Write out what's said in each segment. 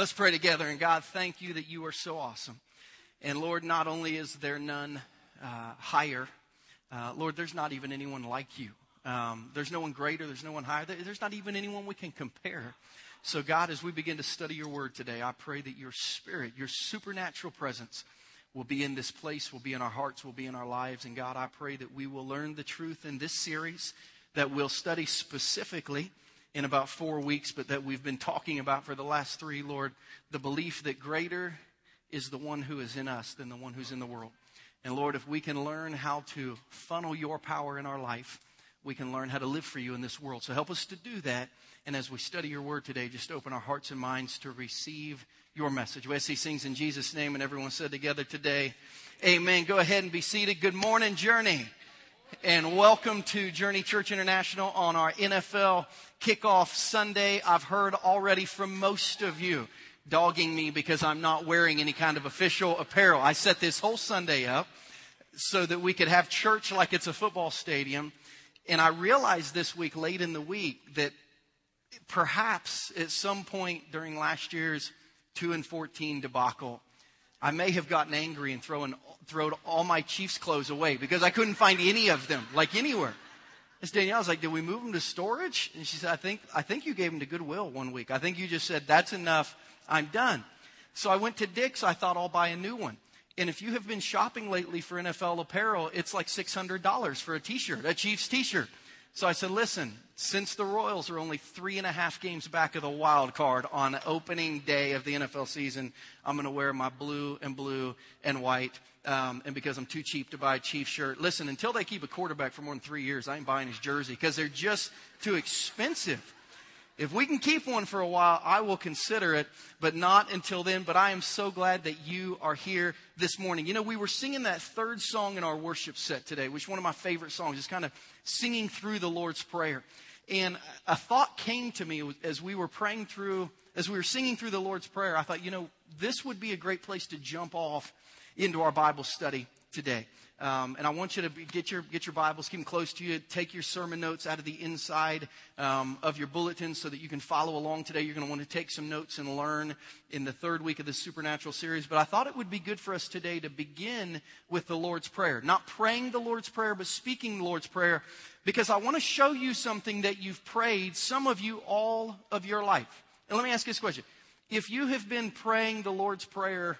Let's pray together. And God, thank you that you are so awesome. And Lord, not only is there none uh, higher, uh, Lord, there's not even anyone like you. Um, there's no one greater, there's no one higher, there's not even anyone we can compare. So, God, as we begin to study your word today, I pray that your spirit, your supernatural presence, will be in this place, will be in our hearts, will be in our lives. And God, I pray that we will learn the truth in this series that we'll study specifically in about four weeks, but that we've been talking about for the last three, Lord, the belief that greater is the one who is in us than the one who's in the world. And Lord, if we can learn how to funnel your power in our life, we can learn how to live for you in this world. So help us to do that. And as we study your word today, just open our hearts and minds to receive your message. Wesley sings in Jesus' name, and everyone said together today, Amen. Go ahead and be seated. Good morning, Journey. And welcome to Journey Church International on our NFL kickoff Sunday. I've heard already from most of you dogging me because I'm not wearing any kind of official apparel. I set this whole Sunday up so that we could have church like it's a football stadium. And I realized this week, late in the week, that perhaps at some point during last year's 2 and 14 debacle, I may have gotten angry and thrown, thrown all my Chiefs clothes away because I couldn't find any of them, like anywhere. As Danielle was like, did we move them to storage? And she said, I think, I think you gave them to Goodwill one week. I think you just said, that's enough. I'm done. So I went to Dick's. I thought I'll buy a new one. And if you have been shopping lately for NFL apparel, it's like $600 for a t-shirt, a Chiefs t-shirt. So I said, listen, since the Royals are only three and a half games back of the wild card on opening day of the NFL season, I'm going to wear my blue and blue and white. Um, and because I'm too cheap to buy a Chiefs shirt, listen, until they keep a quarterback for more than three years, I ain't buying his jersey because they're just too expensive. If we can keep one for a while, I will consider it, but not until then. But I am so glad that you are here this morning. You know, we were singing that third song in our worship set today, which is one of my favorite songs. It's kind of singing through the Lord's Prayer. And a thought came to me as we were praying through, as we were singing through the Lord's Prayer. I thought, you know, this would be a great place to jump off into our Bible study today. Um, and I want you to get your, get your Bibles, keep them close to you. Take your sermon notes out of the inside um, of your bulletin so that you can follow along today. You're going to want to take some notes and learn in the third week of the Supernatural series. But I thought it would be good for us today to begin with the Lord's Prayer. Not praying the Lord's Prayer, but speaking the Lord's Prayer because I want to show you something that you've prayed, some of you, all of your life. And let me ask you this question. If you have been praying the Lord's Prayer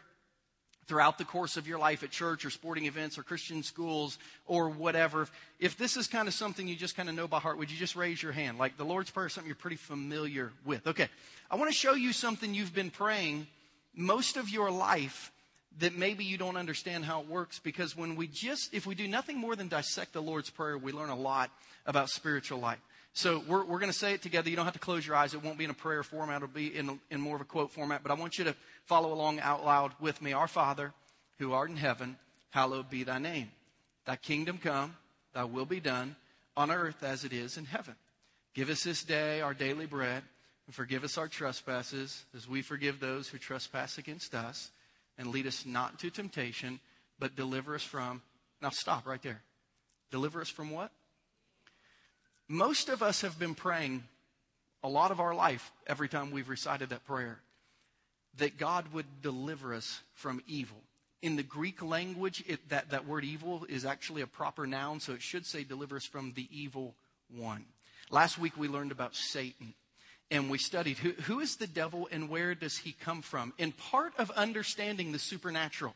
throughout the course of your life at church or sporting events or Christian schools or whatever, if this is kind of something you just kind of know by heart, would you just raise your hand? Like the Lord's Prayer is something you're pretty familiar with. Okay. I want to show you something you've been praying most of your life that maybe you don't understand how it works because when we just, if we do nothing more than dissect the Lord's Prayer, we learn a lot about spiritual life. So we're, we're going to say it together. You don't have to close your eyes. It won't be in a prayer format. It'll be in, in more of a quote format. But I want you to follow along out loud with me. Our Father, who art in heaven, hallowed be thy name. Thy kingdom come, thy will be done on earth as it is in heaven. Give us this day our daily bread and forgive us our trespasses as we forgive those who trespass against us. And lead us not into temptation, but deliver us from. Now stop right there. Deliver us from what? Most of us have been praying a lot of our life every time we've recited that prayer that God would deliver us from evil. In the Greek language, it, that, that word evil is actually a proper noun, so it should say deliver us from the evil one. Last week we learned about Satan and we studied who, who is the devil and where does he come from. And part of understanding the supernatural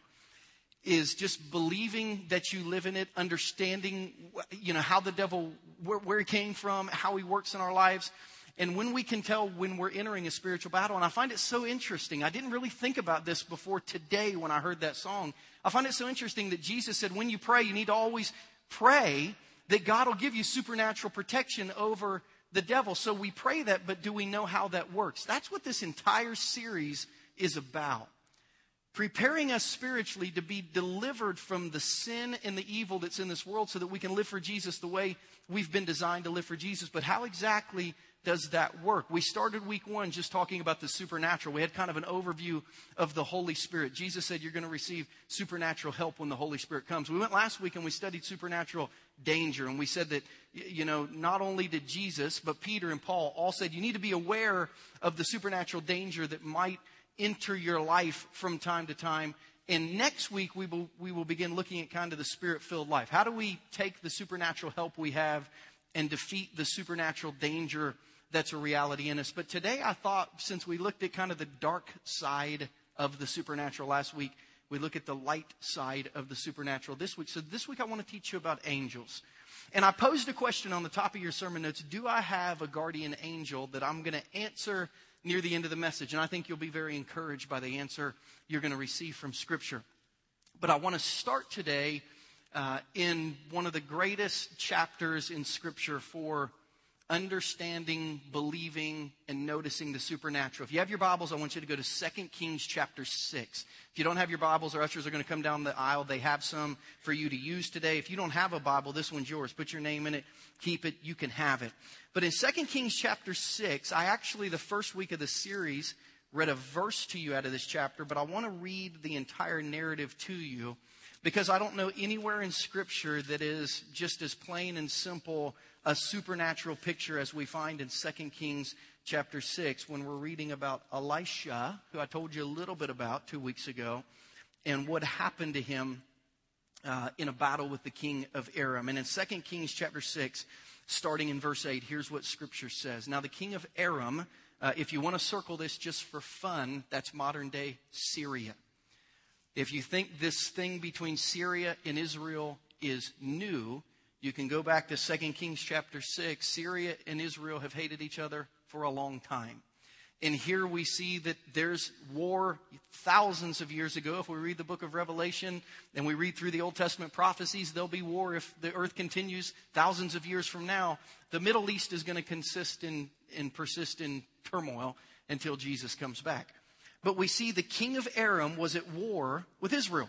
is just believing that you live in it, understanding, you know, how the devil, where, where he came from, how he works in our lives. And when we can tell when we're entering a spiritual battle, and I find it so interesting. I didn't really think about this before today when I heard that song. I find it so interesting that Jesus said, when you pray, you need to always pray that God will give you supernatural protection over the devil. So we pray that, but do we know how that works? That's what this entire series is about preparing us spiritually to be delivered from the sin and the evil that's in this world so that we can live for Jesus the way we've been designed to live for Jesus. But how exactly does that work? We started week one just talking about the supernatural. We had kind of an overview of the Holy Spirit. Jesus said you're going to receive supernatural help when the Holy Spirit comes. We went last week and we studied supernatural danger. And we said that, you know, not only did Jesus, but Peter and Paul all said you need to be aware of the supernatural danger that might enter your life from time to time. And next week, we will, we will begin looking at kind of the spirit filled life. How do we take the supernatural help we have and defeat the supernatural danger that's a reality in us? But today, I thought, since we looked at kind of the dark side of the supernatural last week, we look at the light side of the supernatural this week. So this week, I want to teach you about angels. And I posed a question on the top of your sermon notes Do I have a guardian angel that I'm going to answer near the end of the message? And I think you'll be very encouraged by the answer you're going to receive from Scripture. But I want to start today uh, in one of the greatest chapters in Scripture for understanding, believing, and noticing the supernatural. If you have your Bibles, I want you to go to 2 Kings chapter 6. If you don't have your Bibles, our ushers are going to come down the aisle. They have some for you to use today. If you don't have a Bible, this one's yours. Put your name in it, keep it, you can have it. But in 2 Kings chapter 6, I actually, the first week of the series, read a verse to you out of this chapter, but I want to read the entire narrative to you because I don't know anywhere in Scripture that is just as plain and simple a supernatural picture as we find in 2 Kings chapter 6 when we're reading about Elisha, who I told you a little bit about two weeks ago, and what happened to him uh, in a battle with the king of Aram. And in 2 Kings chapter 6, starting in verse 8, here's what scripture says. Now, the king of Aram, uh, if you want to circle this just for fun, that's modern day Syria. If you think this thing between Syria and Israel is new, you can go back to 2 Kings chapter 6. Syria and Israel have hated each other for a long time. And here we see that there's war thousands of years ago. If we read the book of Revelation and we read through the Old Testament prophecies, there'll be war if the earth continues thousands of years from now. The Middle East is going to consist in and persist in turmoil until Jesus comes back. But we see the king of Aram was at war with Israel.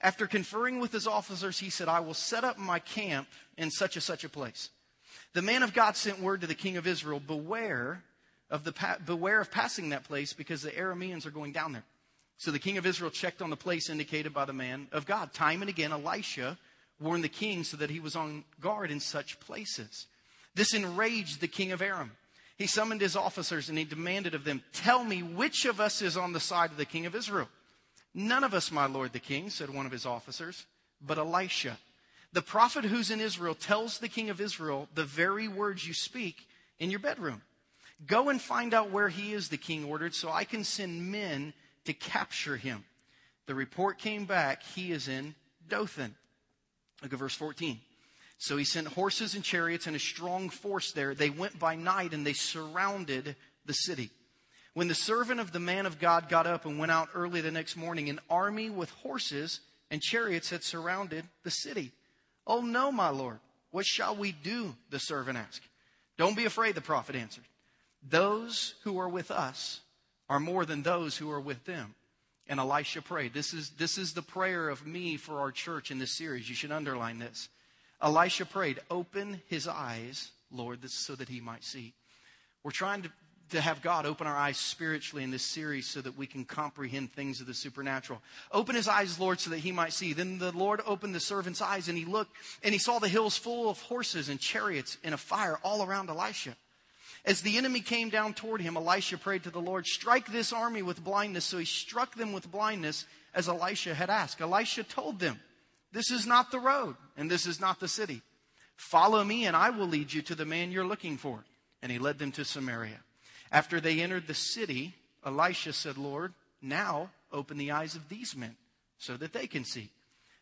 After conferring with his officers, he said, I will set up my camp in such and such a place. The man of God sent word to the king of Israel, beware of the beware of passing that place because the Arameans are going down there. So the king of Israel checked on the place indicated by the man of God. Time and again, Elisha warned the king so that he was on guard in such places. This enraged the king of Aram. He summoned his officers and he demanded of them, Tell me which of us is on the side of the king of Israel. None of us, my lord the king, said one of his officers, but Elisha. The prophet who's in Israel tells the king of Israel the very words you speak in your bedroom. Go and find out where he is, the king ordered, so I can send men to capture him. The report came back, he is in Dothan. Look at verse 14. So he sent horses and chariots and a strong force there. They went by night and they surrounded the city. When the servant of the man of God got up and went out early the next morning, an army with horses and chariots had surrounded the city. Oh, no, my Lord. What shall we do? The servant asked. Don't be afraid, the prophet answered. Those who are with us are more than those who are with them. And Elisha prayed. This is, this is the prayer of me for our church in this series. You should underline this. Elisha prayed, Open his eyes, Lord, so that he might see. We're trying to to have God open our eyes spiritually in this series so that we can comprehend things of the supernatural. Open his eyes, Lord, so that he might see. Then the Lord opened the servant's eyes and he looked and he saw the hills full of horses and chariots and a fire all around Elisha. As the enemy came down toward him, Elisha prayed to the Lord, strike this army with blindness. So he struck them with blindness as Elisha had asked. Elisha told them, this is not the road and this is not the city. Follow me and I will lead you to the man you're looking for. And he led them to Samaria. After they entered the city, Elisha said, Lord, now open the eyes of these men so that they can see.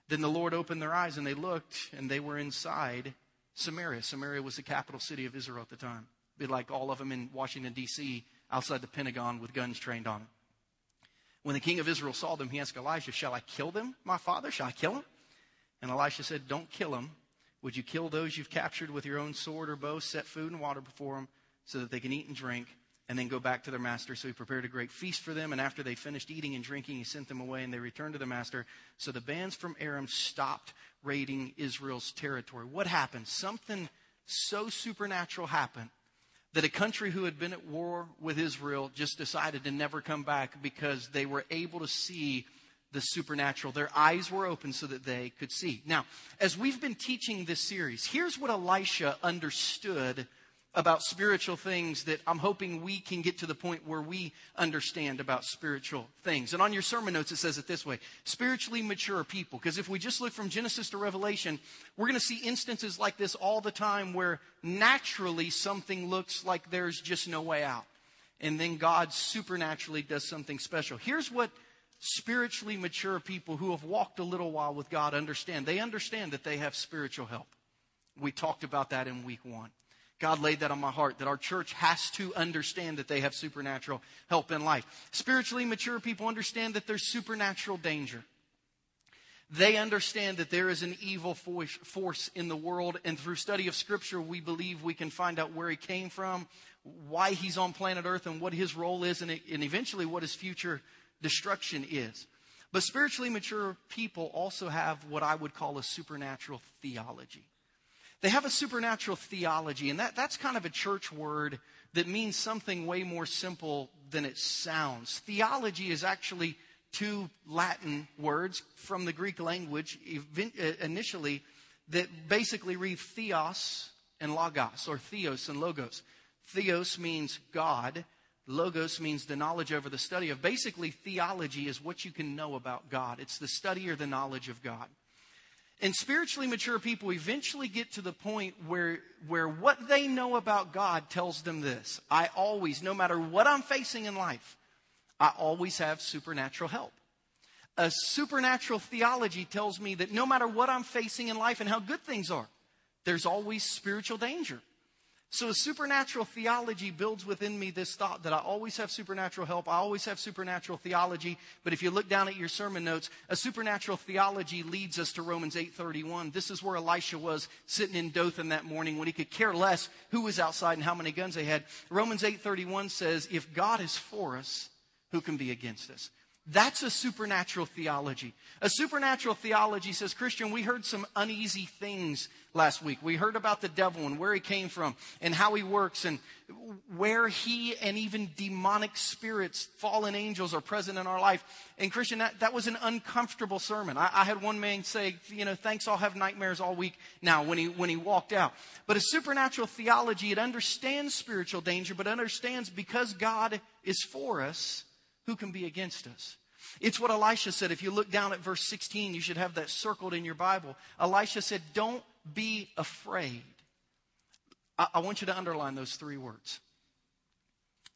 Then the Lord opened their eyes and they looked and they were inside Samaria. Samaria was the capital city of Israel at the time. Be like all of them in Washington, D.C., outside the Pentagon with guns trained on them. When the king of Israel saw them, he asked Elisha, Shall I kill them, my father? Shall I kill them? And Elisha said, Don't kill them. Would you kill those you've captured with your own sword or bow? Set food and water before them so that they can eat and drink and then go back to their master. So he prepared a great feast for them. And after they finished eating and drinking, he sent them away and they returned to their master. So the bands from Aram stopped raiding Israel's territory. What happened? Something so supernatural happened that a country who had been at war with Israel just decided to never come back because they were able to see the supernatural. Their eyes were open so that they could see. Now, as we've been teaching this series, here's what Elisha understood about spiritual things that I'm hoping we can get to the point where we understand about spiritual things. And on your sermon notes, it says it this way spiritually mature people. Because if we just look from Genesis to Revelation, we're going to see instances like this all the time where naturally something looks like there's just no way out. And then God supernaturally does something special. Here's what spiritually mature people who have walked a little while with God understand they understand that they have spiritual help. We talked about that in week one. God laid that on my heart that our church has to understand that they have supernatural help in life. Spiritually mature people understand that there's supernatural danger. They understand that there is an evil force in the world, and through study of Scripture, we believe we can find out where he came from, why he's on planet Earth, and what his role is, and, eventually what his future destruction is. But spiritually mature people also have what I would call a supernatural theology. They have a supernatural theology, and that, that's kind of a church word that means something way more simple than it sounds. Theology is actually two Latin words from the Greek language uh, initially that basically read theos and logos, or theos and logos. Theos means God. Logos means the knowledge over the study of. Basically, theology is what you can know about God. It's the study or the knowledge of God. And spiritually mature people eventually get to the point where, where what they know about God tells them this I always, no matter what I'm facing in life, I always have supernatural help. A supernatural theology tells me that no matter what I'm facing in life and how good things are, there's always spiritual danger. So, a supernatural theology builds within me this thought that I always have supernatural help, I always have supernatural theology. But if you look down at your sermon notes, a supernatural theology leads us to Romans 8:31. This is where Elisha was sitting in Dothan that morning when he could care less who was outside and how many guns they had. Romans 8:31 says, "If God is for us, who can be against us?" That's a supernatural theology. A supernatural theology says, Christian, we heard some uneasy things last week. We heard about the devil and where he came from and how he works and where he and even demonic spirits, fallen angels are present in our life. And Christian, that, that was an uncomfortable sermon. I, I had one man say, you know, thanks, I'll have nightmares all week now when he, when he walked out. But a supernatural theology, it understands spiritual danger, but understands because God is for us, who can be against us? It's what Elisha said. If you look down at verse 16, you should have that circled in your Bible. Elisha said, Don't be afraid. I, I want you to underline those three words.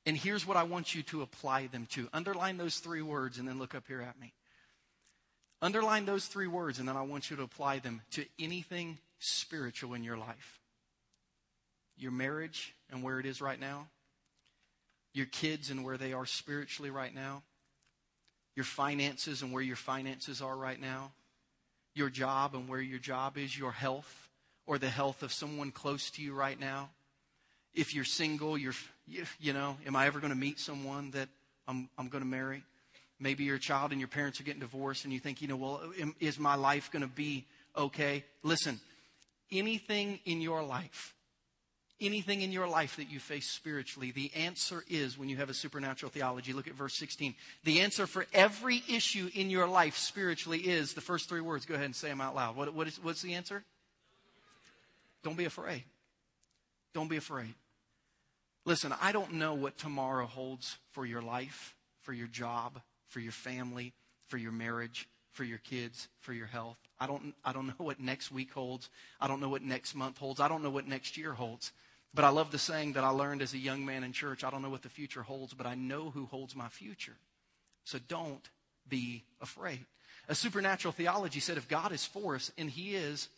And here's what I want you to apply them to. Underline those three words and then look up here at me. Underline those three words and then I want you to apply them to anything spiritual in your life. Your marriage and where it is right now, your kids and where they are spiritually right now, your finances and where your finances are right now, your job and where your job is, your health or the health of someone close to you right now. If you're single, you're, you know, am I ever going to meet someone that I'm, I'm going to marry? Maybe you're a child and your parents are getting divorced and you think, you know, well, is my life going to be okay? Listen, anything in your life anything in your life that you face spiritually? The answer is when you have a supernatural theology. Look at verse 16. The answer for every issue in your life spiritually is the first three words. Go ahead and say them out loud. What, what is, what's the answer? Don't be afraid. Don't be afraid. Listen, I don't know what tomorrow holds for your life, for your job, for your family, for your marriage, for your kids, for your health. I don't, I don't know what next week holds. I don't know what next month holds. I don't know what next year holds. But I love the saying that I learned as a young man in church I don't know what the future holds, but I know who holds my future. So don't be afraid. A supernatural theology said if God is for us, and He is,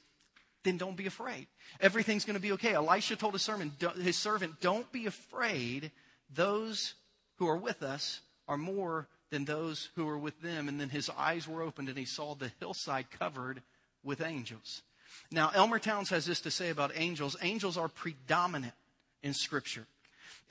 then don't be afraid. Everything's going to be okay. Elisha told his, sermon, his servant, Don't be afraid. Those who are with us are more than those who are with them. And then his eyes were opened and he saw the hillside covered with angels. Now, Elmer Towns has this to say about angels angels are predominant in Scripture.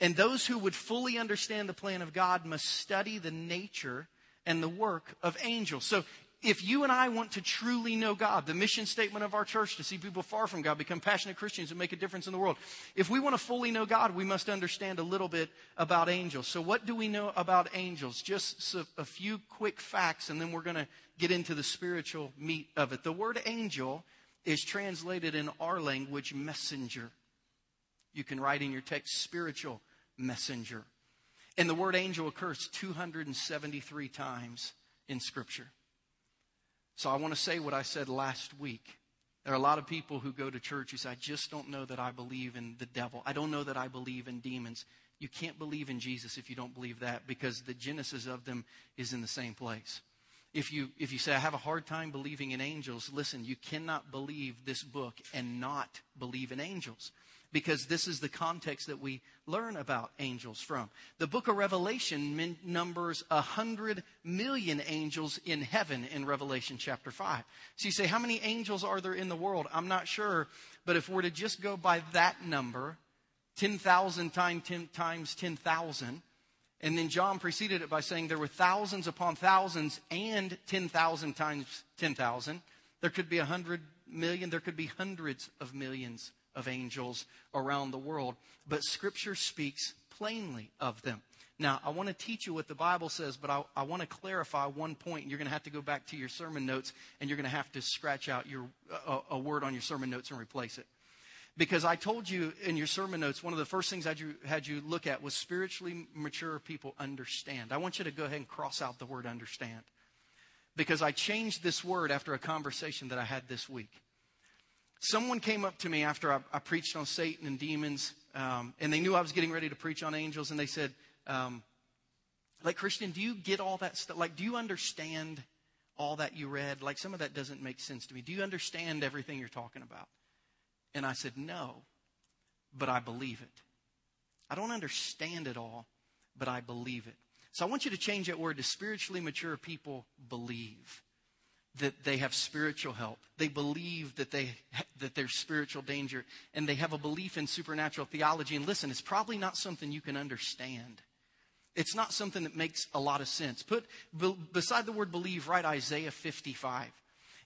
And those who would fully understand the plan of God must study the nature and the work of angels. So, if you and I want to truly know God, the mission statement of our church to see people far from God become passionate Christians and make a difference in the world. If we want to fully know God, we must understand a little bit about angels. So, what do we know about angels? Just a few quick facts, and then we're going to get into the spiritual meat of it. The word angel is translated in our language messenger. You can write in your text spiritual messenger. And the word angel occurs 273 times in Scripture. So I want to say what I said last week. There are a lot of people who go to church who say, I just don't know that I believe in the devil. I don't know that I believe in demons. You can't believe in Jesus if you don't believe that because the genesis of them is in the same place. If you, if you say, I have a hard time believing in angels, listen, you cannot believe this book and not believe in angels because this is the context that we learn about angels from. The book of Revelation numbers a hundred million angels in heaven in Revelation chapter 5. So you say, how many angels are there in the world? I'm not sure, but if we're to just go by that number, 10,000 times 10 times 10,000, and then John preceded it by saying there were thousands upon thousands and 10,000 times 10,000. There could be a hundred million, there could be hundreds of millions of angels around the world. But Scripture speaks plainly of them. Now, I want to teach you what the Bible says, but I, I want to clarify one point. You're going to have to go back to your sermon notes and you're going to have to scratch out your, a, a word on your sermon notes and replace it. Because I told you in your sermon notes, one of the first things I had you, look at was spiritually mature people understand. I want you to go ahead and cross out the word understand. Because I changed this word after a conversation that I had this week. Someone came up to me after I, I preached on Satan and demons, um, and they knew I was getting ready to preach on angels, and they said, um, like, Christian, do you get all that stuff? Like, do you understand all that you read? Like, some of that doesn't make sense to me. Do you understand everything you're talking about? And I said, No, but I believe it. I don't understand it all, but I believe it. So I want you to change that word to spiritually mature people believe that they have spiritual help. They believe that they that there's spiritual danger and they have a belief in supernatural theology and listen, it's probably not something you can understand. It's not something that makes a lot of sense. Put beside the word believe write Isaiah 55.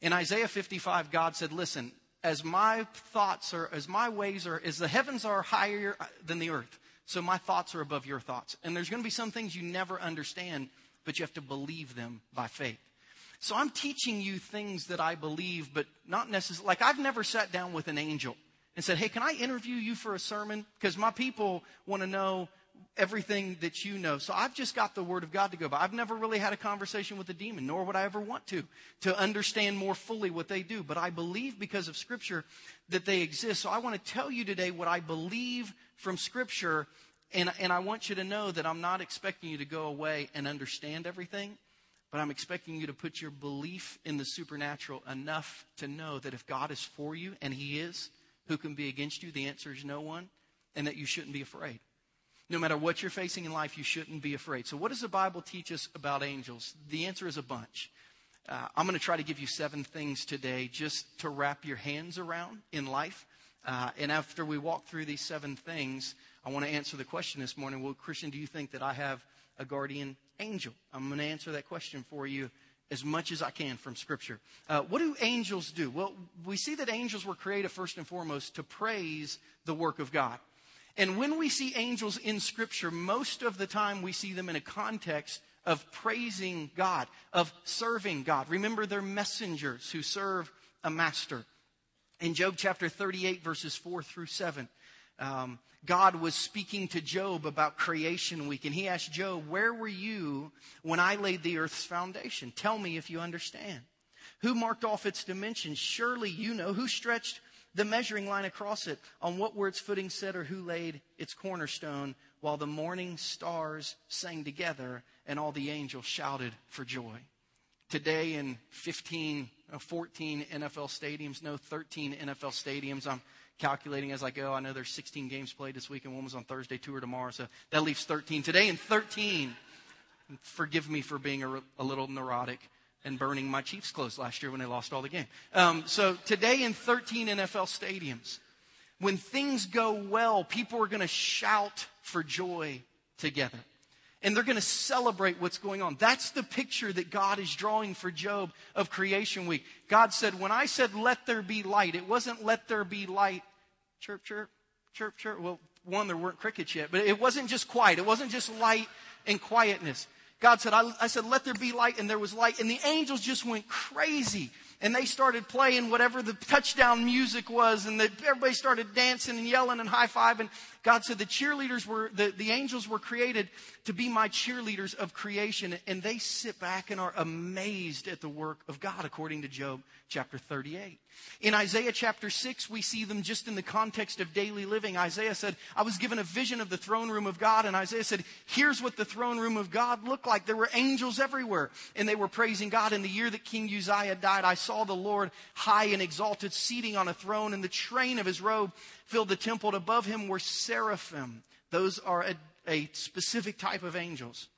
In Isaiah 55 God said, "Listen, as my thoughts are, as my ways are, as the heavens are higher than the earth, so my thoughts are above your thoughts. And there's going to be some things you never understand, but you have to believe them by faith. So I'm teaching you things that I believe, but not necessarily, like I've never sat down with an angel and said, Hey, can I interview you for a sermon? Because my people want to know everything that you know. So I've just got the word of God to go by. I've never really had a conversation with a demon, nor would I ever want to, to understand more fully what they do. But I believe because of scripture that they exist. So I want to tell you today what I believe from scripture. And, and I want you to know that I'm not expecting you to go away and understand everything, but I'm expecting you to put your belief in the supernatural enough to know that if God is for you, and He is, who can be against you? The answer is no one, and that you shouldn't be afraid. No matter what you're facing in life, you shouldn't be afraid. So, what does the Bible teach us about angels? The answer is a bunch. Uh, I'm going to try to give you seven things today just to wrap your hands around in life. Uh, and after we walk through these seven things, I want to answer the question this morning Well, Christian, do you think that I have a guardian angel? I'm going to answer that question for you as much as I can from Scripture. Uh, what do angels do? Well, we see that angels were created first and foremost to praise the work of God. And when we see angels in Scripture, most of the time we see them in a context of praising God, of serving God. Remember, they're messengers who serve a master. In Job chapter 38, verses 4 through 7, um, God was speaking to Job about creation week, and he asked Job, Where were you when I laid the earth's foundation? Tell me if you understand. Who marked off its dimensions? Surely you know. Who stretched the measuring line across it, on what were its footing set or who laid its cornerstone, while the morning stars sang together and all the angels shouted for joy. Today in 15, uh, 14 NFL stadiums, no 13 NFL stadiums. I'm calculating as I go. I know there's 16 games played this week and one was on Thursday, two are tomorrow, so that leaves 13. Today in 13, forgive me for being a, a little neurotic and burning my Chiefs clothes last year when they lost all the game. Um, so today in 13 NFL stadiums, when things go well, people are going to shout for joy together. And they're going to celebrate what's going on. That's the picture that God is drawing for Job of creation week. God said, when I said, let there be light, it wasn't let there be light, chirp, chirp, chirp, chirp. Well, one, there weren't crickets yet, but it wasn't just quiet. It wasn't just light and quietness. God said, I, I, said, let there be light, and there was light. And the angels just went crazy. and they started playing whatever the touchdown music was and everybody started dancing and yelling and high-fiving. God said the cheerleaders were, the, the angels were created to be my cheerleaders of creation. And they sit back and are amazed at the work of God, according to Job chapter 38. In Isaiah chapter 6, we see them just in the context of daily living. Isaiah said, I was given a vision of the throne room of God. And Isaiah said, here's what the throne room of God looked like. There were angels everywhere and they were praising God. In the year that King Uzziah died, I saw the Lord high and exalted, seating on a throne, and the train of his robe filled the temple. Above him were seraphim. Those are a, a specific type of angels.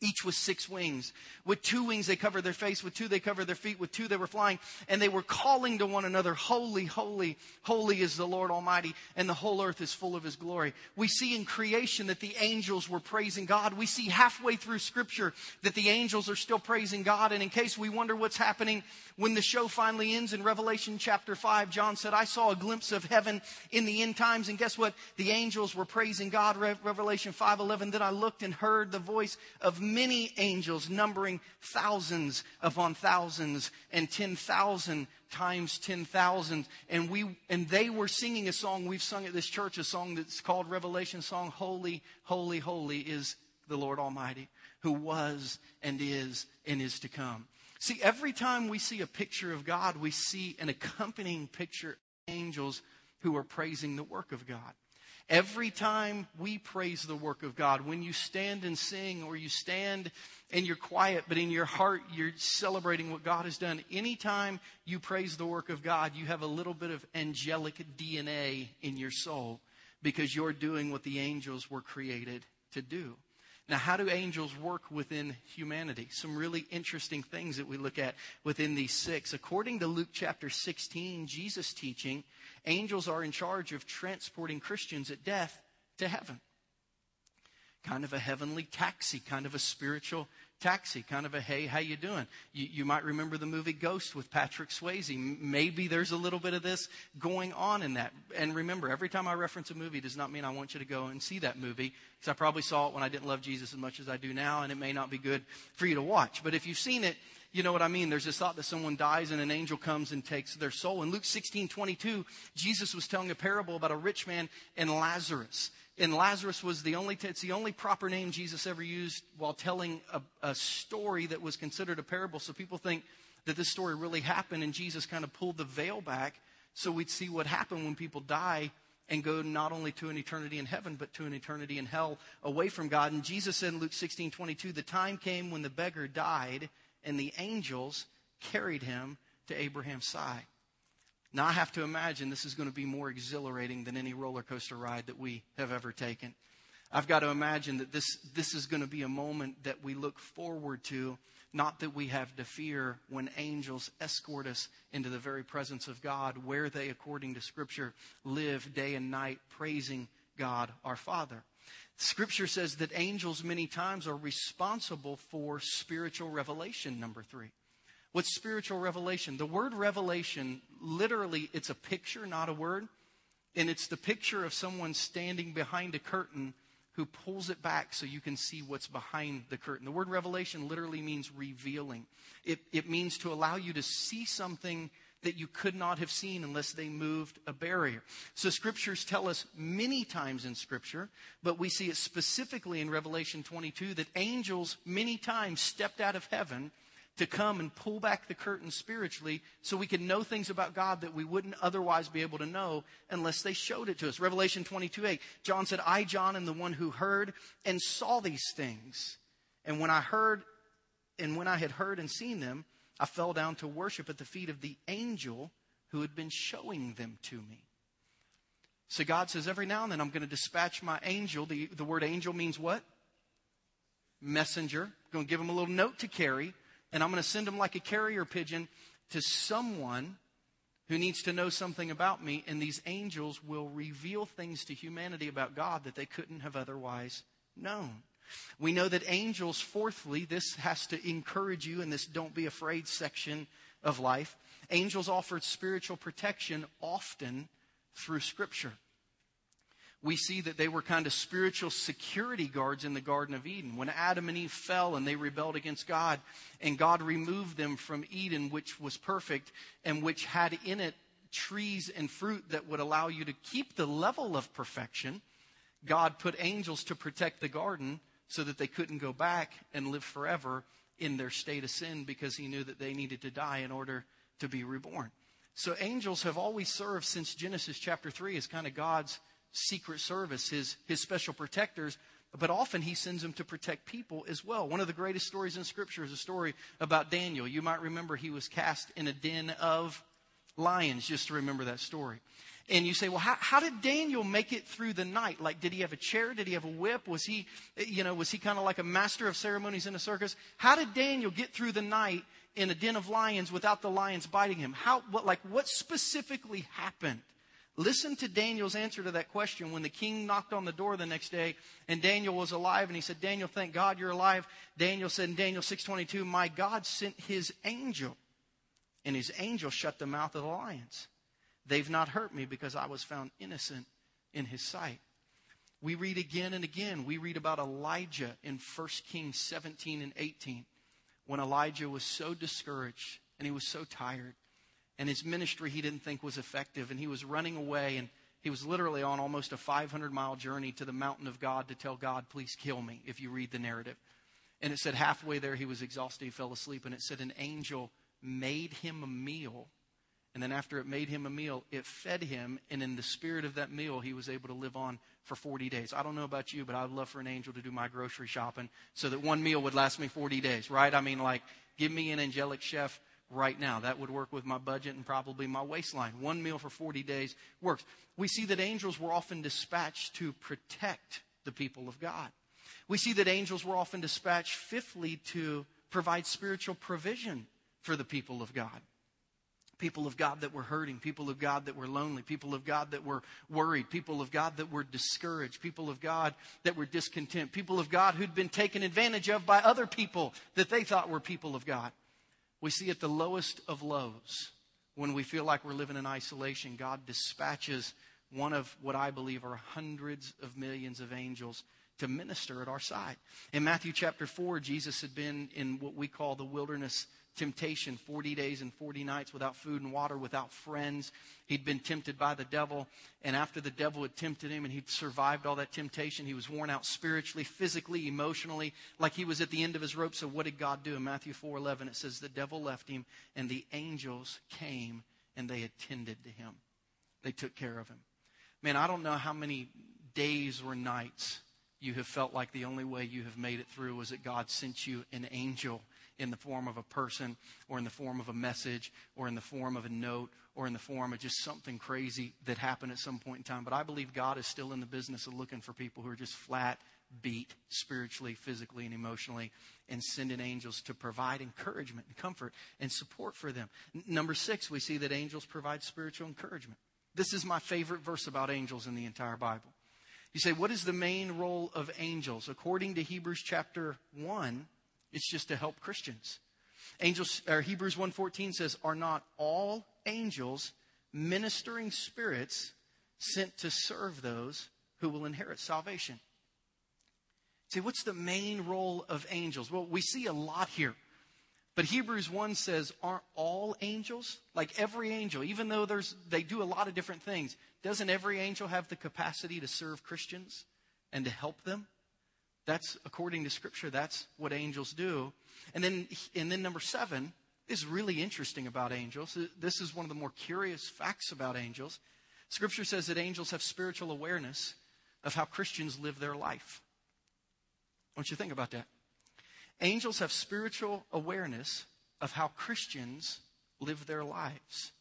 Each with six wings. With two wings they covered their face, with two they covered their feet, with two they were flying, and they were calling to one another, Holy, holy, holy is the Lord Almighty, and the whole earth is full of his glory. We see in creation that the angels were praising God. We see halfway through scripture that the angels are still praising God, and in case we wonder what's happening when the show finally ends in Revelation chapter 5, John said, I saw a glimpse of heaven in the end times, and guess what? The angels were praising God. Revelation 5:11. Then I looked and heard the voice of many angels numbering thousands upon thousands and 10,000 times 10,000 and we and they were singing a song we've sung at this church a song that's called Revelation song holy holy holy is the Lord Almighty who was and is and is to come. See every time we see a picture of God we see an accompanying picture of angels who are praising the work of God. Every time we praise the work of God, when you stand and sing or you stand and you're quiet, but in your heart you're celebrating what God has done, anytime you praise the work of God, you have a little bit of angelic DNA in your soul because you're doing what the angels were created to do. Now, how do angels work within humanity? Some really interesting things that we look at within these six. According to Luke chapter 16, Jesus teaching, angels are in charge of transporting Christians at death to heaven. Kind of a heavenly taxi, kind of a spiritual taxi, kind of a hey, how you doing? You, you might remember the movie Ghost with Patrick Swayze. Maybe there's a little bit of this going on in that. And remember, every time I reference a movie does not mean I want you to go and see that movie because I probably saw it when I didn't love Jesus as much as I do now, and it may not be good for you to watch. But if you've seen it, you know what I mean? There's this thought that someone dies and an angel comes and takes their soul. In Luke 16, 22, Jesus was telling a parable about a rich man and Lazarus. And Lazarus was the only, it's the only proper name Jesus ever used while telling a, a story that was considered a parable. So people think that this story really happened and Jesus kind of pulled the veil back so we'd see what happened when people die and go not only to an eternity in heaven, but to an eternity in hell away from God. And Jesus said in Luke 16, 22, the time came when the beggar died and the angels carried him to Abraham's side. Now, I have to imagine this is going to be more exhilarating than any roller coaster ride that we have ever taken. I've got to imagine that this, this is going to be a moment that we look forward to, not that we have to fear when angels escort us into the very presence of God, where they, according to Scripture, live day and night praising God our Father. Scripture says that angels many times are responsible for spiritual revelation, number three. What's spiritual revelation? The word revelation, literally, it's a picture, not a word. And it's the picture of someone standing behind a curtain who pulls it back so you can see what's behind the curtain. The word revelation literally means revealing. It, it means to allow you to see something that you could not have seen unless they moved a barrier. So scriptures tell us many times in scripture, but we see it specifically in Revelation 22 that angels many times stepped out of heaven to come and pull back the curtain spiritually so we can know things about God that we wouldn't otherwise be able to know unless they showed it to us. Revelation 22 8, John said, I, John, am the one who heard and saw these things. And when I heard, and when I had heard and seen them, I fell down to worship at the feet of the angel who had been showing them to me. So God says, every now and then I'm going to dispatch my angel. The, the word angel means what? Messenger. I'm going to give him a little note to carry, and I'm going to send him like a carrier pigeon to someone who needs to know something about me, and these angels will reveal things to humanity about God that they couldn't have otherwise known. We know that angels, fourthly, this has to encourage you in this don't be afraid section of life. Angels offered spiritual protection often through Scripture. we see that they were kind of spiritual security guards in the Garden of Eden. When Adam and Eve fell and they rebelled against God, and God removed them from Eden, which was perfect and which had in it trees and fruit that would allow you to keep the level of perfection, God put angels to protect the garden so that they couldn't go back and live forever in their state of sin because he knew that they needed to die in order to be reborn. So angels have always served since Genesis chapter 3 as kind of God's secret service, his, his special protectors, but often he sends them to protect people as well. One of the greatest stories in Scripture is a story about Daniel. You might remember he was cast in a den of lions, just to remember that story. And you say, well, how, how did Daniel make it through the night? Like, did he have a chair? Did he have a whip? Was he, you know, was he kind of like a master of ceremonies in a circus? How did Daniel get through the night in a den of lions without the lions biting him? How, what, like, what specifically happened? Listen to Daniel's answer to that question when the king knocked on the door the next day and Daniel was alive and he said, Daniel, thank God you're alive. Daniel said in Daniel 6.22, my God sent his angel and his angel shut the mouth of the lions. They've not hurt me because I was found innocent in his sight. We read again and again. We read about Elijah in 1 Kings 17 and 18 when Elijah was so discouraged and he was so tired and his ministry he didn't think was effective and he was running away and he was literally on almost a 500 mile journey to the mountain of God to tell God, please kill me, if you read the narrative. And it said halfway there he was exhausted, he fell asleep, and it said an angel made him a meal. And then after it made him a meal, it fed him. And in the spirit of that meal, he was able to live on for 40 days. I don't know about you, but I'd love for an angel to do my grocery shopping so that one meal would last me 40 days, right? I mean, like, give me an angelic chef right now. That would work with my budget and probably my waistline. One meal for 40 days works. We see that angels were often dispatched to protect the people of God. We see that angels were often dispatched, fifthly, to provide spiritual provision for the people of God. People of God that were hurting, people of God that were lonely, people of God that were worried, people of God that were discouraged, people of God that were discontent, people of God who'd been taken advantage of by other people that they thought were people of God. We see at the lowest of lows, when we feel like we're living in isolation, God dispatches one of what I believe are hundreds of millions of angels to minister at our side. In Matthew chapter 4, Jesus had been in what we call the wilderness temptation 40 days and 40 nights without food and water, without friends. He'd been tempted by the devil. And after the devil had tempted him and he'd survived all that temptation, he was worn out spiritually, physically, emotionally, like he was at the end of his rope. So what did God do? In Matthew 4 11, it says, The devil left him and the angels came and they attended to him. They took care of him. Man, I don't know how many days or nights you have felt like the only way you have made it through was that God sent you an angel in the form of a person or in the form of a message or in the form of a note or in the form of just something crazy that happened at some point in time. But I believe God is still in the business of looking for people who are just flat beat spiritually, physically, and emotionally, and sending angels to provide encouragement and comfort and support for them. N- number six, we see that angels provide spiritual encouragement. This is my favorite verse about angels in the entire Bible. You say, what is the main role of angels? According to Hebrews chapter 1, it's just to help Christians. Angels, or Hebrews 1.14 says, are not all angels ministering spirits sent to serve those who will inherit salvation? See, what's the main role of angels? Well, we see a lot here. But Hebrews 1 says, aren't all angels? Like every angel, even though there's, they do a lot of different things, doesn't every angel have the capacity to serve Christians and to help them? That's according to scripture, that's what angels do. And then, and then number seven is really interesting about angels. This is one of the more curious facts about angels. Scripture says that angels have spiritual awareness of how Christians live their life. I want you to think about that. Angels have spiritual awareness of how Christians live their lives.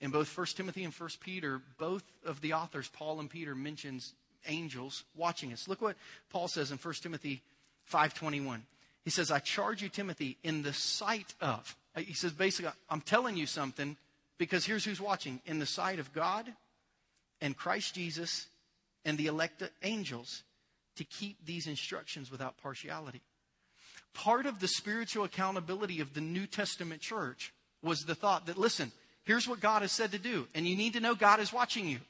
In both 1 Timothy and 1 Peter, both of the authors, Paul and Peter, mentions angels watching us. Look what Paul says in 1 Timothy 5:21. He says, "I charge you Timothy in the sight of." Uh, he says basically, I'm telling you something because here's who's watching. In the sight of God and Christ Jesus and the elect angels to keep these instructions without partiality. Part of the spiritual accountability of the New Testament church was the thought that listen, here's what God has said to do and you need to know God is watching you.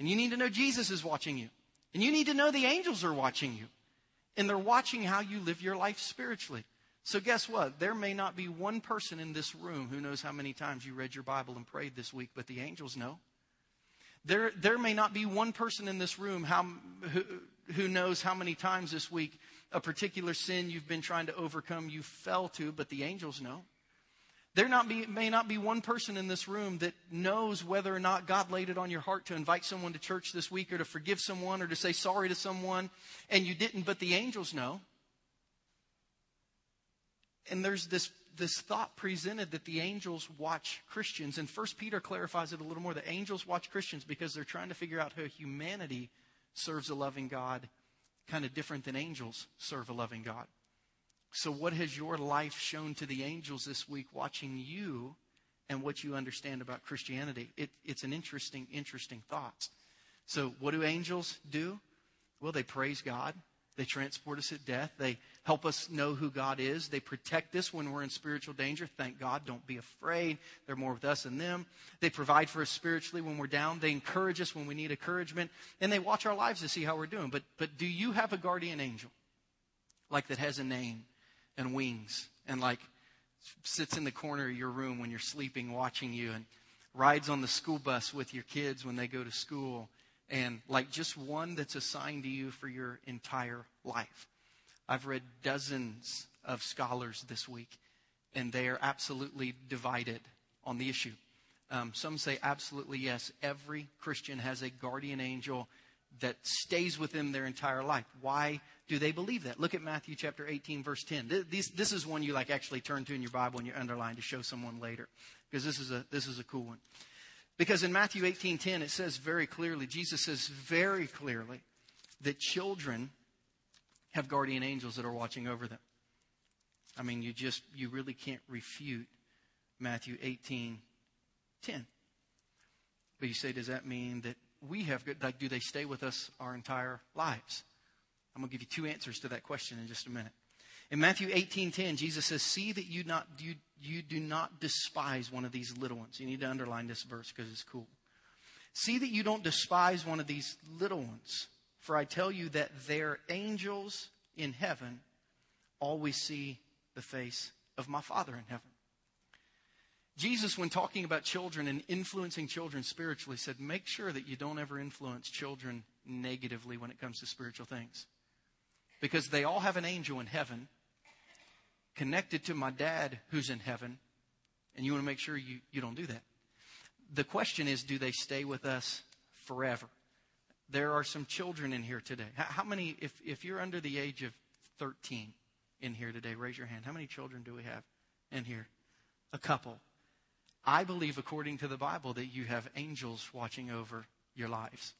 And you need to know Jesus is watching you. And you need to know the angels are watching you. And they're watching how you live your life spiritually. So, guess what? There may not be one person in this room who knows how many times you read your Bible and prayed this week, but the angels know. There, there may not be one person in this room how, who, who knows how many times this week a particular sin you've been trying to overcome you fell to, but the angels know. There not be, may not be one person in this room that knows whether or not God laid it on your heart to invite someone to church this week or to forgive someone or to say sorry to someone, and you didn't, but the angels know. And there's this, this thought presented that the angels watch Christians. And First Peter clarifies it a little more. The angels watch Christians because they're trying to figure out how humanity serves a loving God, kind of different than angels serve a loving God. So, what has your life shown to the angels this week watching you and what you understand about Christianity? It, it's an interesting, interesting thought. So, what do angels do? Well, they praise God. They transport us at death. They help us know who God is. They protect us when we're in spiritual danger. Thank God. Don't be afraid. They're more with us than them. They provide for us spiritually when we're down. They encourage us when we need encouragement. And they watch our lives to see how we're doing. But, but do you have a guardian angel? Like that has a name and wings and like sits in the corner of your room when you're sleeping watching you and rides on the school bus with your kids when they go to school and like just one that's assigned to you for your entire life. I've read dozens of scholars this week, and they are absolutely divided on the issue. Um, some say absolutely yes. Every Christian has a guardian angel that stays with them their entire life. Why do they believe that? Look at Matthew chapter 18, verse 10. This, this is one you like actually turn to in your Bible and you underline to show someone later, because this is a this is a cool one. Because in Matthew 18:10 it says very clearly, Jesus says very clearly that children have guardian angels that are watching over them. I mean, you just you really can't refute Matthew 18:10. But you say, does that mean that we have like do they stay with us our entire lives? I'm going to give you two answers to that question in just a minute. In Matthew 18:10, Jesus says, "See that you not you you do not despise one of these little ones." You need to underline this verse because it's cool. See that you don't despise one of these little ones, for I tell you that their angels in heaven always see the face of my Father in heaven. Jesus, when talking about children and influencing children spiritually, said, Make sure that you don't ever influence children negatively when it comes to spiritual things. Because they all have an angel in heaven connected to my dad who's in heaven, and you want to make sure you, you don't do that. The question is do they stay with us forever? There are some children in here today. How many, if, if you're under the age of 13 in here today, raise your hand. How many children do we have in here? A couple. I believe, according to the Bible, that you have angels watching over your lives.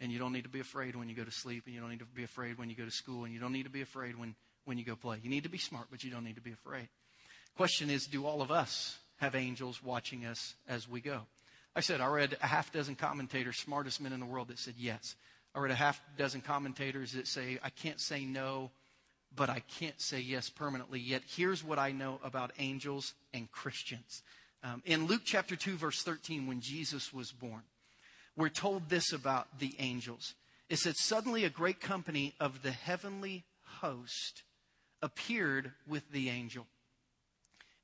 And you don't need to be afraid when you go to sleep, and you don't need to be afraid when you go to school, and you don't need to be afraid when when you go play. You need to be smart, but you don't need to be afraid. Question is, do all of us have angels watching us as we go? I said, I read a half dozen commentators, smartest men in the world, that said yes. I read a half dozen commentators that say, I can't say no, but I can't say yes permanently. Yet here's what I know about angels and Christians. Um, in Luke chapter 2, verse 13, when Jesus was born, we're told this about the angels. It said, Suddenly a great company of the heavenly host appeared with the angel.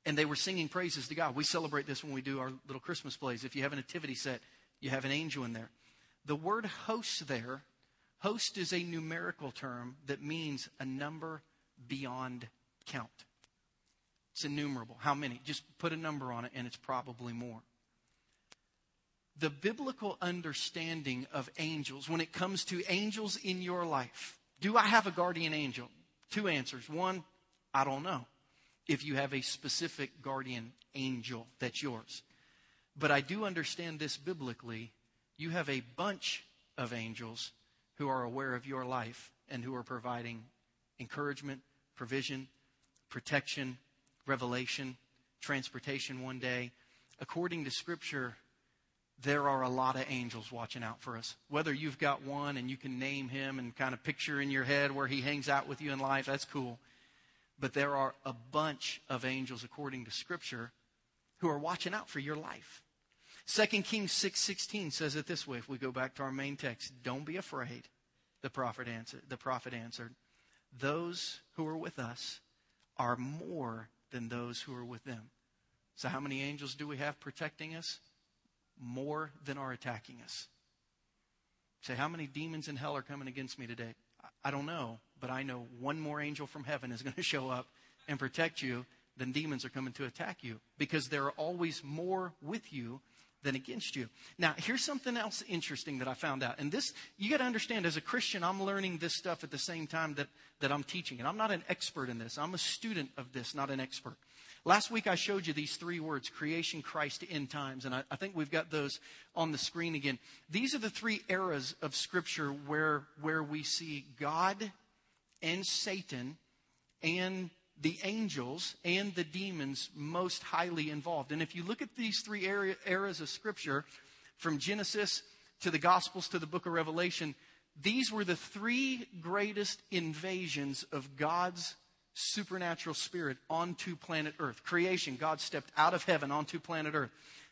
And they were singing praises to God. We celebrate this when we do our little Christmas plays. If you have a nativity set, you have an angel in there. The word host there, host is a numerical term that means a number beyond count. It's innumerable. How many? Just put a number on it, and it's probably more. The biblical understanding of angels, when it comes to angels in your life, do I have a guardian angel? Two answers. One, I don't know if you have a specific guardian angel that's yours. But I do understand this biblically. You have a bunch of angels who are aware of your life and who are providing encouragement, provision, protection, revelation, transportation one day. According to Scripture, there are a lot of angels watching out for us. Whether you've got one and you can name him and kind of picture in your head where he hangs out with you in life, that's cool. But there are a bunch of angels, according to Scripture, who are watching out for your life. 2 Kings 6:16 says it this way if we go back to our main text, don't be afraid. The prophet answered, the prophet answered, those who are with us are more than those who are with them. So how many angels do we have protecting us? More than are attacking us. Say, how many demons in hell are coming against me today? I don't know, but I know one more angel from heaven is going to show up and protect you than demons are coming to attack you because there are always more with you than against you. Now, here's something else interesting that I found out. And this, you got to understand, as a Christian, I'm learning this stuff at the same time that, that I'm teaching. And I'm not an expert in this. I'm a student of this, not an expert. Last week I showed you these three words creation, Christ, end times. And I, I, think we've got those on the screen again. These are the three eras of Scripture where, where we see God and Satan and the angels and the demons most highly involved. And if you look at these three eras of Scripture, from Genesis to the Gospels to the book of Revelation, these were the three greatest invasions of God's supernatural spirit onto planet Earth. Creation, God stepped out of heaven onto planet Earth.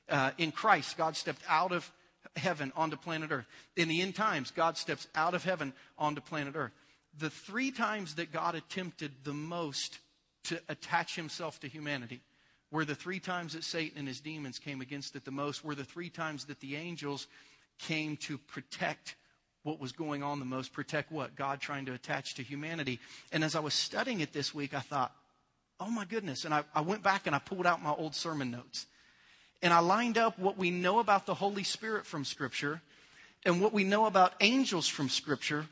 Uh, in Christ, God stepped out of heaven onto planet Earth. In the end times, God steps out of heaven onto planet Earth. The three times that God attempted the most to attach himself to humanity were the three times that Satan and his demons came against it the most, were the three times that the angels came to protect what was going on the most. Protect what? God trying to attach to humanity. And as I was studying it this week, I thought, oh my goodness. And I, I went back and I pulled out my old sermon notes. And I lined up what we know about the Holy Spirit from Scripture and what we know about angels from Scripture.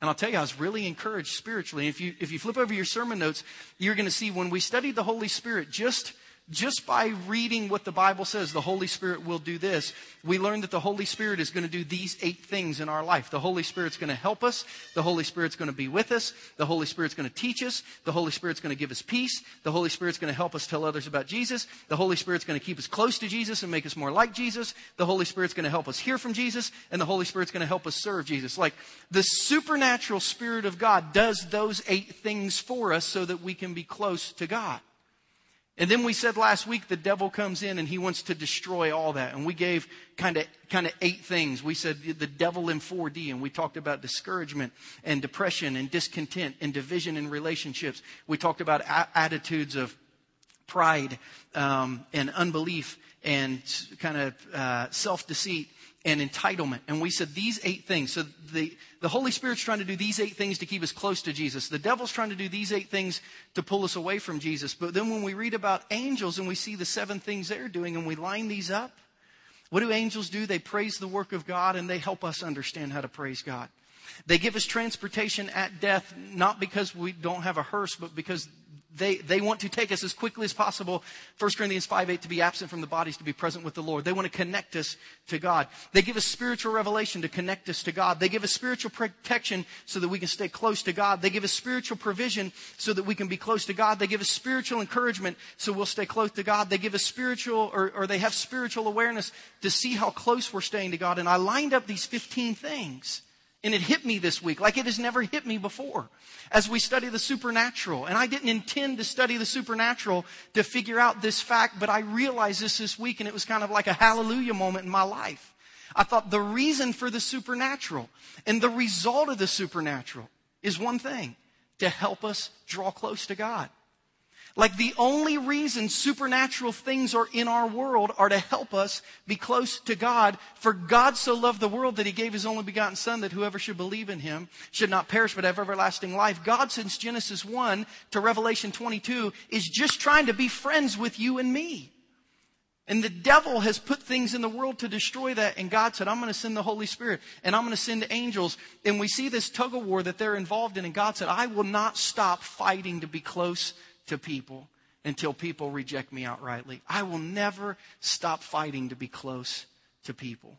And I'll tell you, I was really encouraged spiritually. If you, if you flip over your sermon notes, you're going to see when we studied the Holy Spirit just just by reading what the Bible says, the Holy Spirit will do this. We learn that the Holy Spirit is going to do these eight things in our life. The Holy Spirit's going to help us. The Holy Spirit's going to be with us. The Holy Spirit's going to teach us. The Holy Spirit's going to give us peace. The Holy Spirit's going to help us tell others about Jesus. The Holy Spirit's going to keep us close to Jesus and make us more like Jesus. The Holy Spirit's going to help us hear from Jesus. And the Holy Spirit's going to help us serve Jesus. Like the supernatural Spirit of God does those eight things for us so that we can be close to God. And then we said last week the devil comes in and he wants to destroy all that. And we gave kind of kind of eight things. We said the devil in 4D and we talked about discouragement and depression and discontent and division in relationships. We talked about a- attitudes of pride um, and unbelief and kind of uh, self deceit and entitlement. And we said these eight things. So the, the Holy Spirit's trying to do these eight things to keep us close to Jesus. The devil's trying to do these eight things to pull us away from Jesus. But then when we read about angels and we see the seven things they're doing and we line these up, what do angels do? They praise the work of God and they help us understand how to praise God. They give us transportation at death, not because we don't have a hearse, but because they, they want to take us as quickly as possible. 1 Corinthians 5 8 to be absent from the bodies, to be present with the Lord. They want to connect us to God. They give us spiritual revelation to connect us to God. They give us spiritual protection so that we can stay close to God. They give us spiritual provision so that we can be close to God. They give us spiritual encouragement so we'll stay close to God. They give us spiritual, or, or they have spiritual awareness to see how close we're staying to God. And I lined up these 15 things. And it hit me this week like it has never hit me before as we study the supernatural. And I didn't intend to study the supernatural to figure out this fact, but I realized this this week and it was kind of like a hallelujah moment in my life. I thought the reason for the supernatural and the result of the supernatural is one thing to help us draw close to God. Like the only reason supernatural things are in our world are to help us be close to God. For God so loved the world that he gave his only begotten son that whoever should believe in him should not perish but have everlasting life. God since Genesis 1 to Revelation 22 is just trying to be friends with you and me. And the devil has put things in the world to destroy that. And God said, I'm going to send the Holy Spirit and I'm going to send angels. And we see this tug of war that they're involved in. And God said, I will not stop fighting to be close to people until people reject me outrightly. I will never stop fighting to be close to people.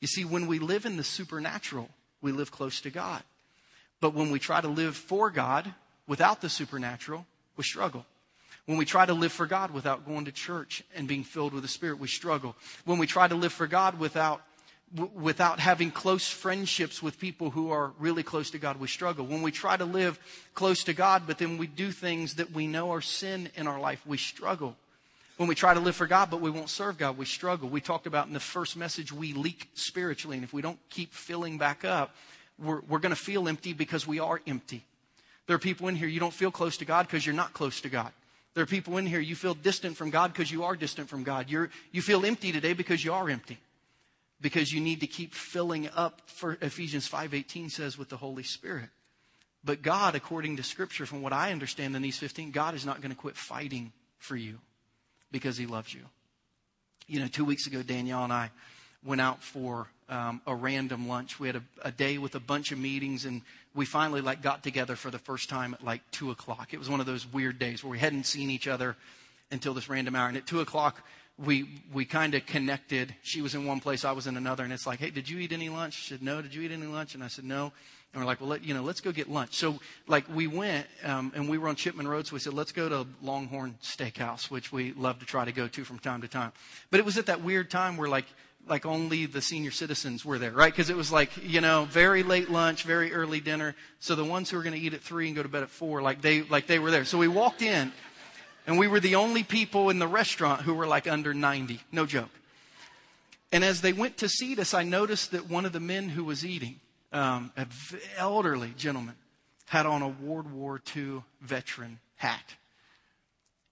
You see, when we live in the supernatural, we live close to God. But when we try to live for God without the supernatural, we struggle. When we try to live for God without going to church and being filled with the Spirit, we struggle. When we try to live for God without without having close friendships with people who are really close to God, we struggle. When we try to live close to God, but then we do things that we know are sin in our life, we struggle. When we try to live for God, but we won't serve God, we struggle. We talked about in the first message, we leak spiritually. And if we don't keep filling back up, we're, we're going to feel empty because we are empty. There are people in here, you don't feel close to God because you're not close to God. There are people in here, you feel distant from God because you are distant from God. You're, you feel empty today because you are empty. Because you need to keep filling up, for Ephesians 5.18 says, with the Holy Spirit. But God, according to Scripture, from what I understand in these 15, God is not going to quit fighting for you because He loves you. You know, two weeks ago, Danielle and I went out for um, a random lunch. We had a, a, day with a bunch of meetings, and we finally like got together for the first time at like two o'clock. It was one of those weird days where we hadn't seen each other until this random hour. And at two o'clock, we we kind of connected. She was in one place, I was in another, and it's like, hey, did you eat any lunch? She said, no. Did you eat any lunch? And I said, no. And we're like, well, let, you know, let's go get lunch. So, like, we went, um, and we were on Chipman Road, so we said, let's go to Longhorn Steakhouse, which we love to try to go to from time to time. But it was at that weird time where, like, like only the senior citizens were there, right? Because it was like, you know, very late lunch, very early dinner. So the ones who were going to eat at three and go to bed at four, like they, like they were there. So we walked in, and we were the only people in the restaurant who were like under 90. No joke. And as they went to seat us, I noticed that one of the men who was eating, um, an elderly gentleman, had on a World War II veteran hat.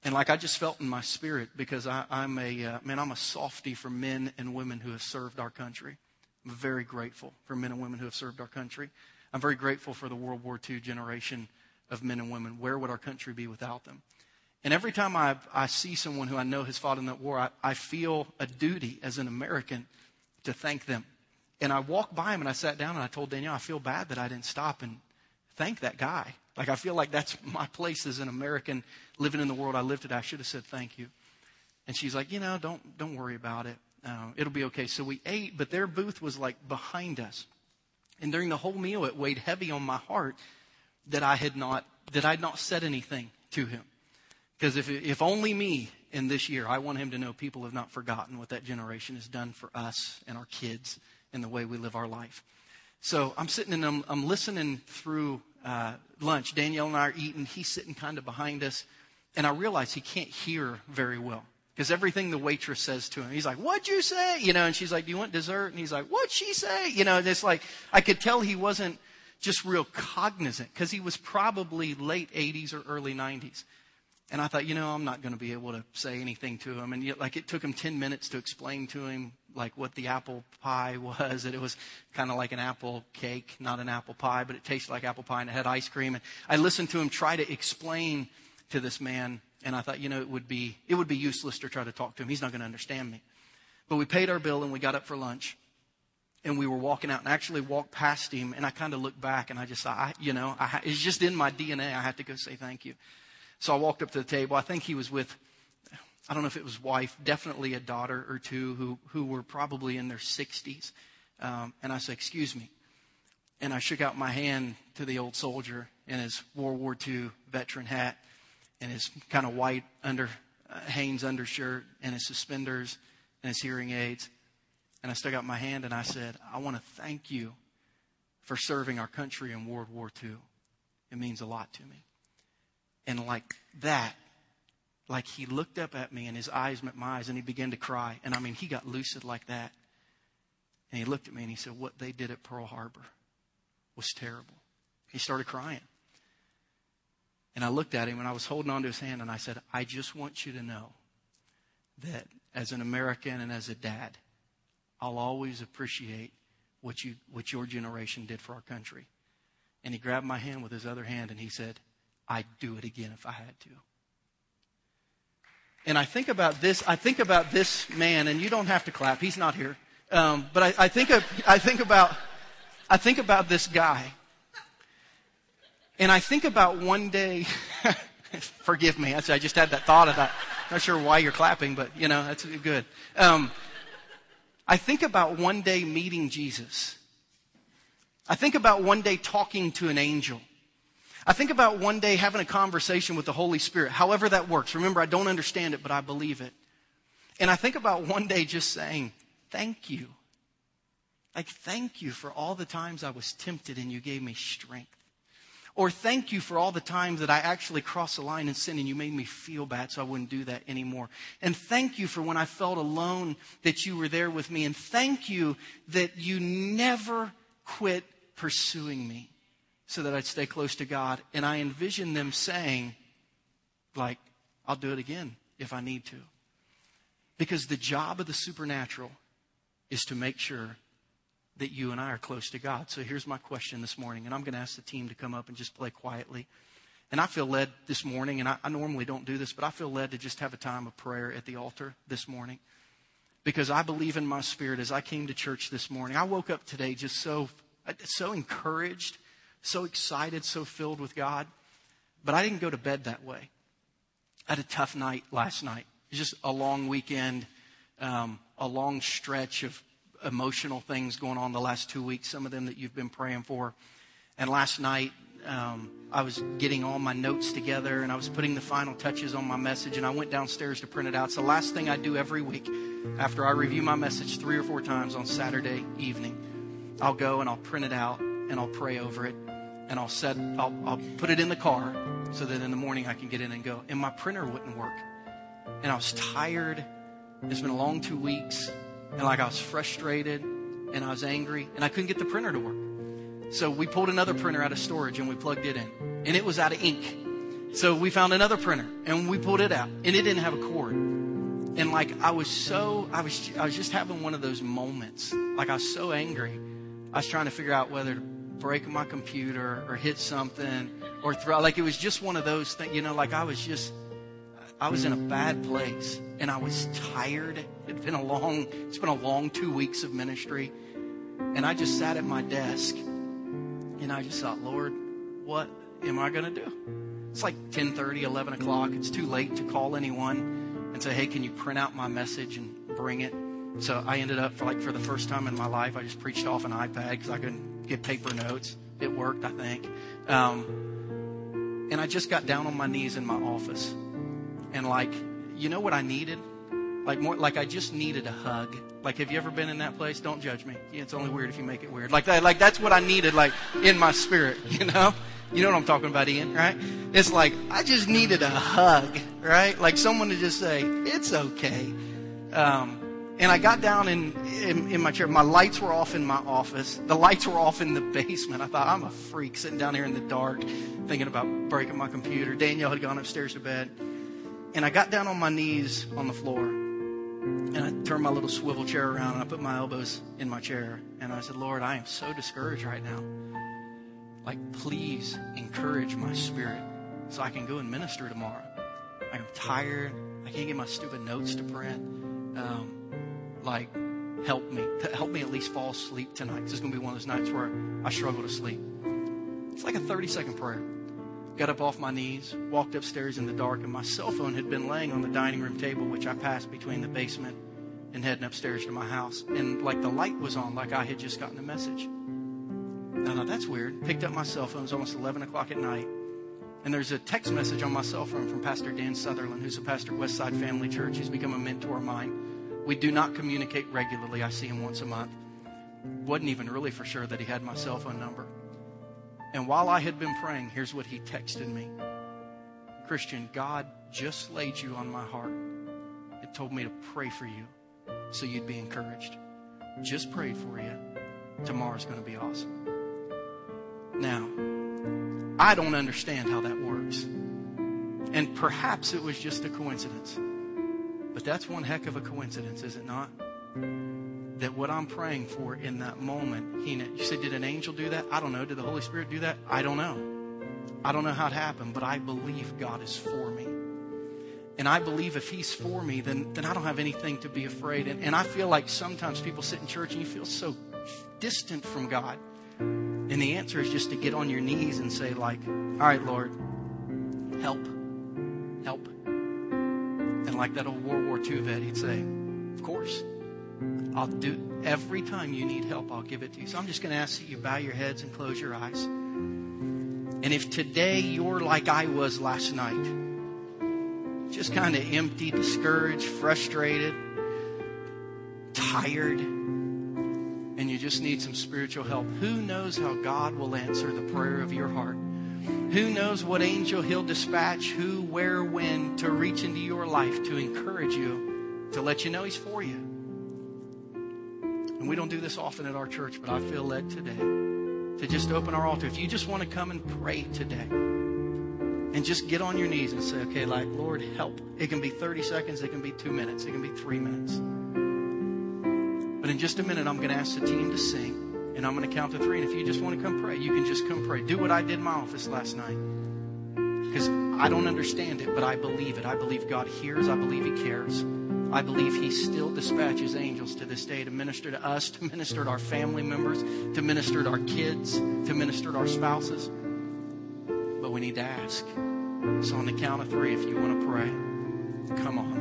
And like I just felt in my spirit because I, am a uh, man, I'm a softy for men and women who have served our country. I'm very grateful for men and women who have served our country. I'm very grateful for the World War II generation of men and women. Where would our country be without them? And every time I, I see someone who I know has fought in that war, I, I feel a duty as an American to thank them. And I walked by him and I sat down and I told Danielle, I feel bad that I didn't stop and thank that guy. Like, I feel like that's my place as an American living in the world I live today. I should have said thank you. And she's like, you know, don't, don't worry about it. Uh, it'll be okay. So we ate, but their booth was like behind us. And during the whole meal, it weighed heavy on my heart that I had not, that I'd not said anything to him. Because if, if only me in this year, I want him to know people have not forgotten what that generation has done for us and our kids and the way we live our life. So I'm sitting and I'm, I'm listening through uh, lunch. Danielle and I are eating. He's sitting kind of behind us. And I realize he can't hear very well because everything the waitress says to him, he's like, What'd you say? You know, and she's like, Do you want dessert? And he's like, What'd she say? You know, and it's like, I could tell he wasn't just real cognizant because he was probably late 80s or early 90s. And I thought, you know, I'm not going to be able to say anything to him. And yet, like, it took him 10 minutes to explain to him, like, what the apple pie was. That it was kind of like an apple cake, not an apple pie, but it tasted like apple pie and it had ice cream. And I listened to him try to explain to this man. And I thought, you know, it would be, it would be useless to try to talk to him. He's not going to understand me. But we paid our bill and we got up for lunch. And we were walking out and actually walked past him. And I kind of looked back and I just, I, you know, I, it's just in my DNA. I had to go say thank you. So I walked up to the table. I think he was with, I don't know if it was wife, definitely a daughter or two who, who were probably in their 60s. Um, and I said, Excuse me. And I shook out my hand to the old soldier in his World War II veteran hat and his kind of white under uh, Hanes undershirt and his suspenders and his hearing aids. And I stuck out my hand and I said, I want to thank you for serving our country in World War II. It means a lot to me. And like that, like he looked up at me and his eyes met my eyes and he began to cry. And I mean, he got lucid like that. And he looked at me and he said, What they did at Pearl Harbor was terrible. He started crying. And I looked at him and I was holding onto his hand and I said, I just want you to know that as an American and as a dad, I'll always appreciate what you what your generation did for our country. And he grabbed my hand with his other hand and he said, I'd do it again if I had to. And I think about this, I think about this man, and you don't have to clap, he's not here. Um, but I, I, think of, I think about, I think about this guy. And I think about one day, forgive me, I just had that thought that. Not sure why you're clapping, but you know, that's good. Um, I think about one day meeting Jesus. I think about one day talking to an angel. I think about one day having a conversation with the Holy Spirit, however that works. Remember, I don't understand it, but I believe it. And I think about one day just saying, Thank you. Like, thank you for all the times I was tempted and you gave me strength. Or thank you for all the times that I actually crossed the line and sinned and you made me feel bad so I wouldn't do that anymore. And thank you for when I felt alone that you were there with me. And thank you that you never quit pursuing me so that I'd stay close to God. And I envision them saying, like, I'll do it again if I need to. Because the job of the supernatural is to make sure that you and I are close to God. So here's my question this morning, and I'm going to ask the team to come up and just play quietly. And I feel led this morning, and I, I, normally don't do this, but I feel led to just have a time of prayer at the altar this morning. Because I believe in my spirit as I came to church this morning. I woke up today just so, so encouraged, so excited, so filled with God. But I didn't go to bed that way. I had a tough night last night. It was just a long weekend, um, a long stretch of emotional things going on the last two weeks, some of them that you've been praying for. And last night, um, I was getting all my notes together and I was putting the final touches on my message, and I went downstairs to print it out. It's the last thing I do every week after I review my message three or four times on Saturday evening. I'll go and I'll print it out and I'll pray over it and I'll set I'll, I'll put it in the car so that in the morning I can get in and go. And my printer wouldn't work. And I was tired. It's been a long two weeks and like I was frustrated and I was angry and I couldn't get the printer to work. So we pulled another printer out of storage and we plugged it in and it was out of ink. So we found another printer and we pulled it out and it didn't have a cord. And like I was so, I was, I was just having one of those moments. Like I was so angry. I was trying to figure out whether to break my computer or hit something or throw, like it was just one of those things, you know, like I was just, I was in a bad place and I was tired. It'd been a long, it's been a long two weeks of ministry. And I just sat at my desk and I just thought, Lord, what am I going to do? It's like 10 30, 11 o'clock. It's too late to call anyone and say, hey, can you print out my message and bring it? So I ended up for like for the first time in my life, I just preached off an iPad because I couldn't get paper notes. It worked, I think. Um, and I just got down on my knees in my office and like, you know what I needed? Like more, like I just needed a hug. Like, have you ever been in that place? Don't judge me. It's only weird if you make it weird. Like that, like that's what I needed, like in my spirit, you know? You know what I'm talking about, Ian, right? It's like, I just needed a hug, right? Like someone to just say, it's okay. Um, and I got down in, in, in, my chair. My lights were off in my office. The lights were off in the basement. I thought, I'm a freak sitting down here in the dark thinking about breaking my computer. Danielle had gone upstairs to bed. And I got down on my knees on the floor. And I turned my little swivel chair around and I put my elbows in my chair. And I said, Lord, I am so discouraged right now. Like, please encourage my spirit so I can go and minister tomorrow. I'm tired. I can't get my stupid notes to print. Um, like, help me. to Help me at least fall asleep tonight. This is going to be one of those nights where I struggle to sleep. It's like a 30 second prayer got up off my knees, walked upstairs in the dark, and my cell phone had been laying on the dining room table, which I passed between the basement and heading upstairs to my house. And like the light was on, like I had just gotten a message. I thought, that's weird. Picked up my cell phone. It was almost 11 o'clock at night. And there's a text message on my cell phone from Pastor Dan Southerland, who's a pastor at Westside Family Church. He's become a mentor of mine. We do not communicate regularly. I see him once a month. Wasn't even really for sure that he had my cell phone number. And while I had been praying, here's what he texted me Christian, God just laid you on my heart. It told me to pray for you so you'd be encouraged. Just prayed for you. Tomorrow's going to be awesome. Now, I don't understand how that works. And perhaps it was just a coincidence. But that's one heck of a coincidence, is it not? that what I'm praying for in that moment, he you said, did an angel do that? I don't know. Did the Holy Spirit do that? I don't know. I don't know how it happened, but I believe God is for me. And I believe if he's for me, then, then I don't have anything to be afraid. And, and I feel like sometimes people sit in church and you feel so distant from God. And the answer is just to get on your knees and say, like, all right, Lord, help, help. Like that old World War II vet, he'd say, of course. I'll do every time you need help, I'll give it to you. So I'm just going to ask that you bow your heads and close your eyes. And if today you're like I was last night, just kind of empty, discouraged, frustrated, tired, and you just need some spiritual help, who knows how God will answer the prayer of your heart? Who knows what angel he'll dispatch, who, where, when to reach into your life to encourage you, to let you know he's for you. And we don't do this often at our church, but I feel led today to just open our altar. If you just want to come and pray today, and just get on your knees and say, okay, like, Lord, help. It can be 30 seconds, it can be two minutes, it can be three minutes. But in just a minute, I'm going to ask the team to sing, and I'm going to count to three. And if you just want to come pray, you can just come pray. Do what I did in my office last night. Because I don't understand it, but I believe it. I believe God hears, I believe He cares. I believe He still dispatches angels to this day to minister to us, to minister to our family members, to minister to our kids, to minister to our spouses but we need to ask. So, on the count of three, if you want to pray, come on.